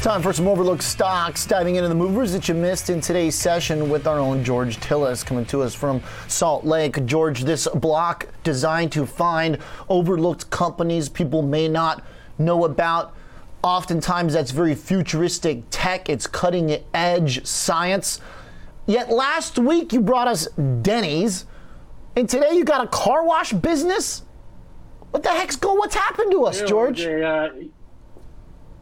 It's time for some overlooked stocks, diving into the movers that you missed in today's session with our own George Tsilis coming to us from Salt Lake. George, this block designed to find overlooked companies people may not know about. Oftentimes, that's very futuristic tech, it's cutting edge science. Yet last week, you brought us Denny's, and today you got a car wash business? What the heck's going? What's happened to us, George? uh,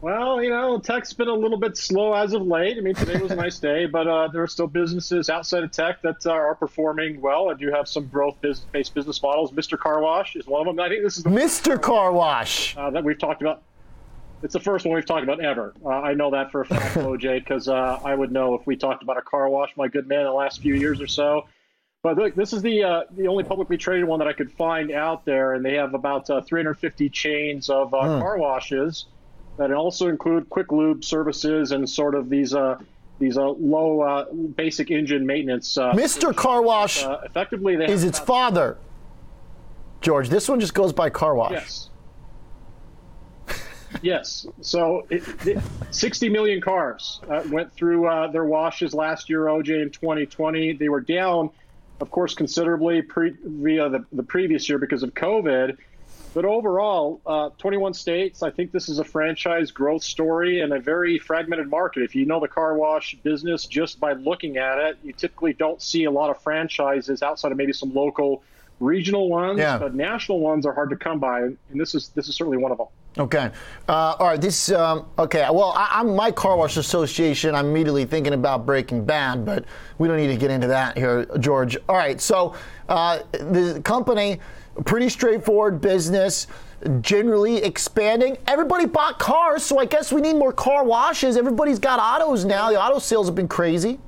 well, you know, tech's been a little bit slow as of late. I mean, today was a nice day, but uh, there are still businesses outside of tech that uh, are performing well. I do have some growth-based business models. Mr. Car Wash is one of them. I think this is the Mr. Car Wash uh, that we've talked about. It's the first one we've talked about ever. Uh, I know that for a fact, OJ, because uh, I would know if we talked about a car wash, my good man, in the last few years or so. But look, this is the uh, the only publicly traded one that I could find out there, and they have about 350 chains of hmm. car washes that also include quick lube services and sort of these uh, these uh, low uh, basic engine maintenance. Uh, Mr. Car Wash uh, effectively they is its father. George, this one just goes by car wash. Yes. yes. So, it, it, 60 million cars uh, went through their washes last year, OJ, in 2020. They were down, of course, considerably pre- via the, the previous year because of COVID. But overall, uh, 21 states, I think this is a franchise growth story and a very fragmented market. If you know the car wash business just by looking at it, you typically don't see a lot of franchises outside of maybe some local regional ones, yeah. but national ones are hard to come by, and this is this is certainly one of them. Okay, uh, all right. This um, okay. Well, I, am my car wash association. I'm immediately thinking about Breaking Bad, but we don't need to get into that here, George. All right. So uh, the company pretty straightforward business, generally expanding. Everybody bought cars, so I guess we need more car washes. Everybody's got autos now. The auto sales have been crazy.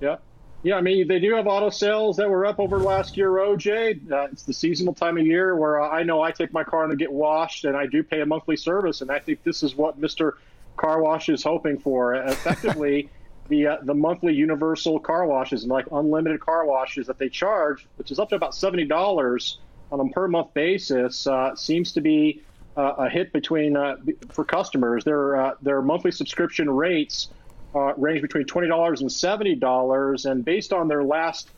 Yeah. Yeah, I mean, they do have auto sales that were up over last year, OJ. Uh, it's the seasonal time of year where uh, I know I take my car and get washed, and I do pay a monthly service. And I think this is what Mr. Car Wash is hoping for. Effectively, the uh, the monthly universal car washes and like unlimited car washes that they charge, which is up to about seventy dollars on a per month basis, uh, seems to be uh, a hit between uh, for customers. Their uh, their monthly subscription rates uh, range between twenty dollars and seventy dollars, and based on their last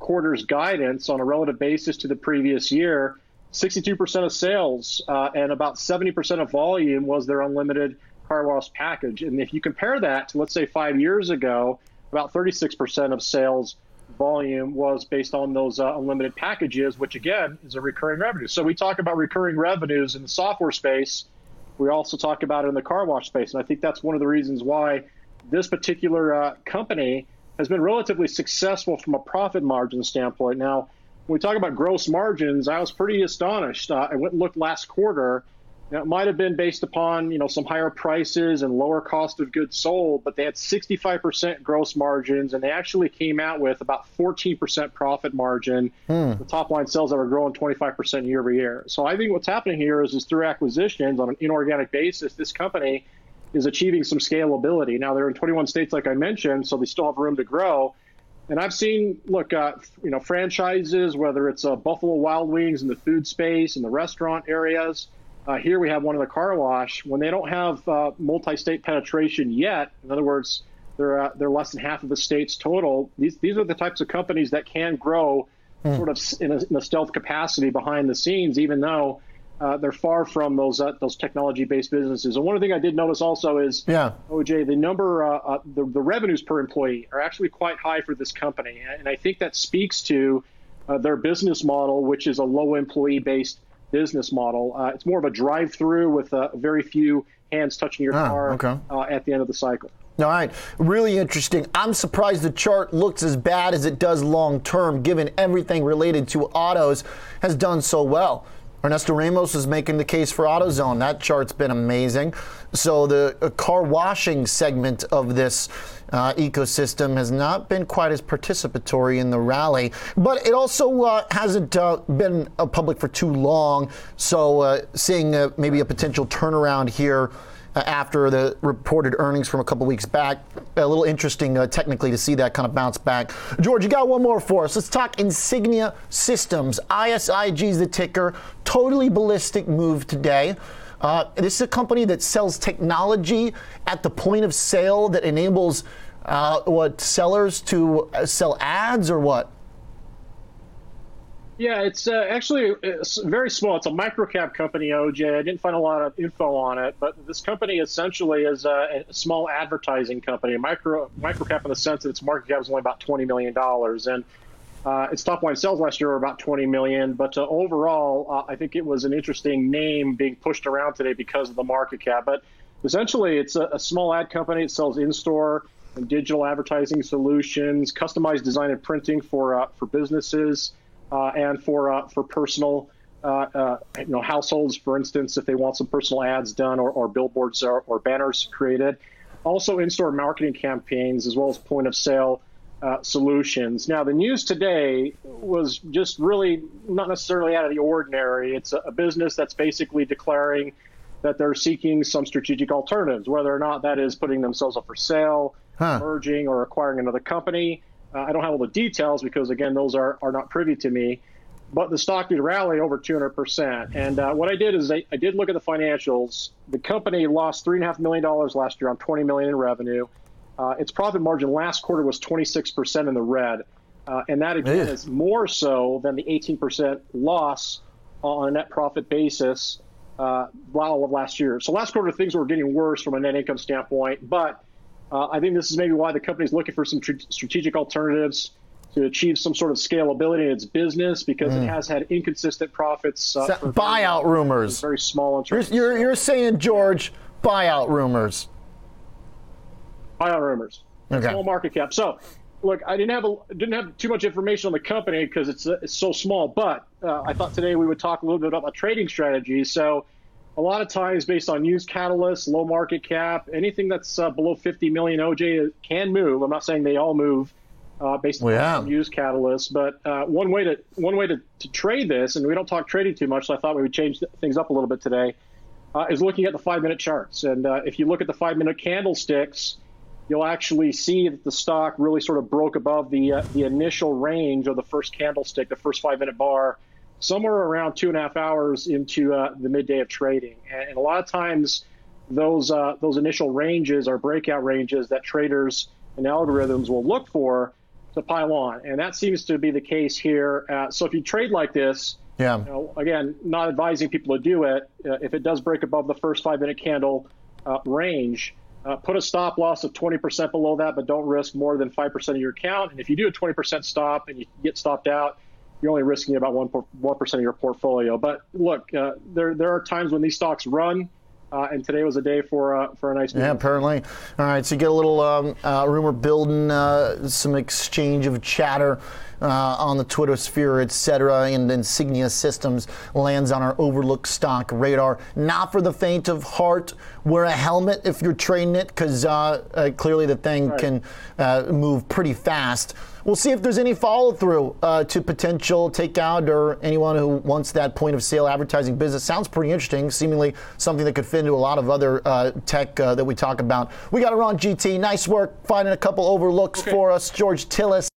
quarter's guidance on a relative basis to the previous year. 62% of sales and about 70% of volume was their unlimited car wash package. And if you compare that to, let's say, five years ago, about 36% of sales volume was based on those uh, unlimited packages, which again is a recurring revenue. So we talk about recurring revenues in the software space. We also talk about it in the car wash space. And I think that's one of the reasons why this particular uh, company has been relatively successful from a profit margin standpoint. Now, when we talk about gross margins, I was pretty astonished. Uh, I went and looked last quarter now, it might have been based upon you know some higher prices and lower cost of goods sold, but they had 65% gross margins, and they actually came out with about 14% profit margin. Hmm. The top line sales that are growing 25% year over year. So I think what's happening here is, is through acquisitions on an inorganic basis, this company is achieving some scalability. Now they're in 21 states, like I mentioned, so they still have room to grow. And I've seen, look, uh, you know, franchises, whether it's uh, Buffalo Wild Wings in the food space and the restaurant areas uh, here we have one in the car wash. When they don't have uh, multi-state penetration yet, in other words, they're uh, they're less than half of the states total. These these are the types of companies that can grow mm. sort of in a, in a, stealth capacity behind the scenes, even though uh, they're far from those uh, those technology-based businesses. And one thing I did notice also is, yeah, OJ, the number uh, the the revenues per employee are actually quite high for this company, and I think that speaks to their business model, which is a low employee-based business model. Uh, it's more of a drive-through with uh, very few hands touching your ah, car okay. uh, at the end of the cycle. All right, really interesting. I'm surprised the chart looks as bad as it does long term, given everything related to autos has done so well. Ernesto Ramos is making the case for AutoZone. That chart's been amazing. So the uh, car washing segment of this uh, ecosystem has not been quite as participatory in the rally, but it also uh, hasn't uh, been public for too long. So uh, seeing uh, maybe a potential turnaround here. After the reported earnings from a couple weeks back, a little interesting technically to see that kind of bounce back. George, you got one more for us. Let's talk Insignia Systems. ISIG is the ticker. Totally ballistic move today. Uh, this is a company that sells technology at the point of sale that enables uh, what sellers to uh, sell ads or what? Yeah, it's uh, actually it's very small. It's a microcap company, OJ. I didn't find a lot of info on it, but this company essentially is a, a small advertising company, micro microcap in the sense that its market cap is only about twenty million dollars, and uh, its top line sales last year were about twenty million. But uh, overall, uh, I think it was an interesting name being pushed around today because of the market cap. But essentially, it's a, a small ad company. It sells in-store and digital advertising solutions, customized design and printing for uh, for businesses. Uh, and for uh, for personal uh, you know households, for instance, if they want some personal ads done or, or billboards or, or, banners created. Also, in-store marketing campaigns as well as point of sale solutions. Now, the news today was just really not necessarily out of the ordinary. It's a, a business that's basically declaring that they're seeking some strategic alternatives, whether or not that is putting themselves up for sale, huh. merging, or acquiring another company. Uh, I don't have all the details because, again, those are, are not privy to me. But the stock did rally over 200%. And uh, what I did is I, I, did look at the financials. The company lost $3.5 million last year on 20 million in revenue. Uh, its profit margin last quarter was 26% in the red. Uh, and that, again, is more so than the 18% loss on a net profit basis uh, of last year. So last quarter, things were getting worse from a net income standpoint. But uh, I think this is maybe why the company is looking for some tr- strategic alternatives to achieve some sort of scalability in its business because mm. it has had inconsistent profits. Uh, so, buyout very, rumors. Very small. You're, you're, you're, saying, George, buyout rumors. Buyout rumors. Okay. Small market cap. So, look, I didn't have a, didn't have too much information on the company because it's it's so small. But uh, I thought today we would talk a little bit about trading strategies. So a lot of times based on news catalysts, low market cap, anything that's uh, below 50 million OJ can move. I'm not saying they all move uh, based well, on yeah. news catalysts, but uh, one way to one way to, to trade this, and we don't talk trading too much, so I thought we would change things up a little bit today, uh, is looking at the five minute charts. And uh, if you look at the five minute candlesticks, you'll actually see that the stock really sort of broke above the uh, the initial range of the first candlestick, the first five minute bar somewhere around two and a half hours into uh, the midday of trading. And, and, a lot of times, those uh, those initial ranges are breakout ranges that traders and algorithms will look for to pile on, and that seems to be the case here. Uh, so if you trade like this, yeah, you know, again, not advising people to do it. Uh, if it does break above the first five minute candle uh, range. Uh, put a stop loss of 20% below that, but don't risk more than 5% of your account. And if you do a 20% stop and you get stopped out, you're only risking about one one percent of your portfolio. But look, uh, there there are times when these stocks run. Uh, and today was a day for uh, for a nice. Yeah, apparently. All right, so you get a little um, uh, rumor building, uh, some exchange of chatter uh, on the Twitter sphere, etc. And Insignia Systems lands on our overlooked stock radar. Not for the faint of heart. Wear a helmet if you're trading it, because uh, clearly the thing right. can move pretty fast. We'll see if there's any follow through uh, to potential takeout or anyone who wants that point of sale advertising business. Sounds pretty interesting, seemingly something that could fit into a lot of other uh, tech uh, that we talk about. We got run GT. Nice work finding a couple overlooks okay. for us. George Tsilis.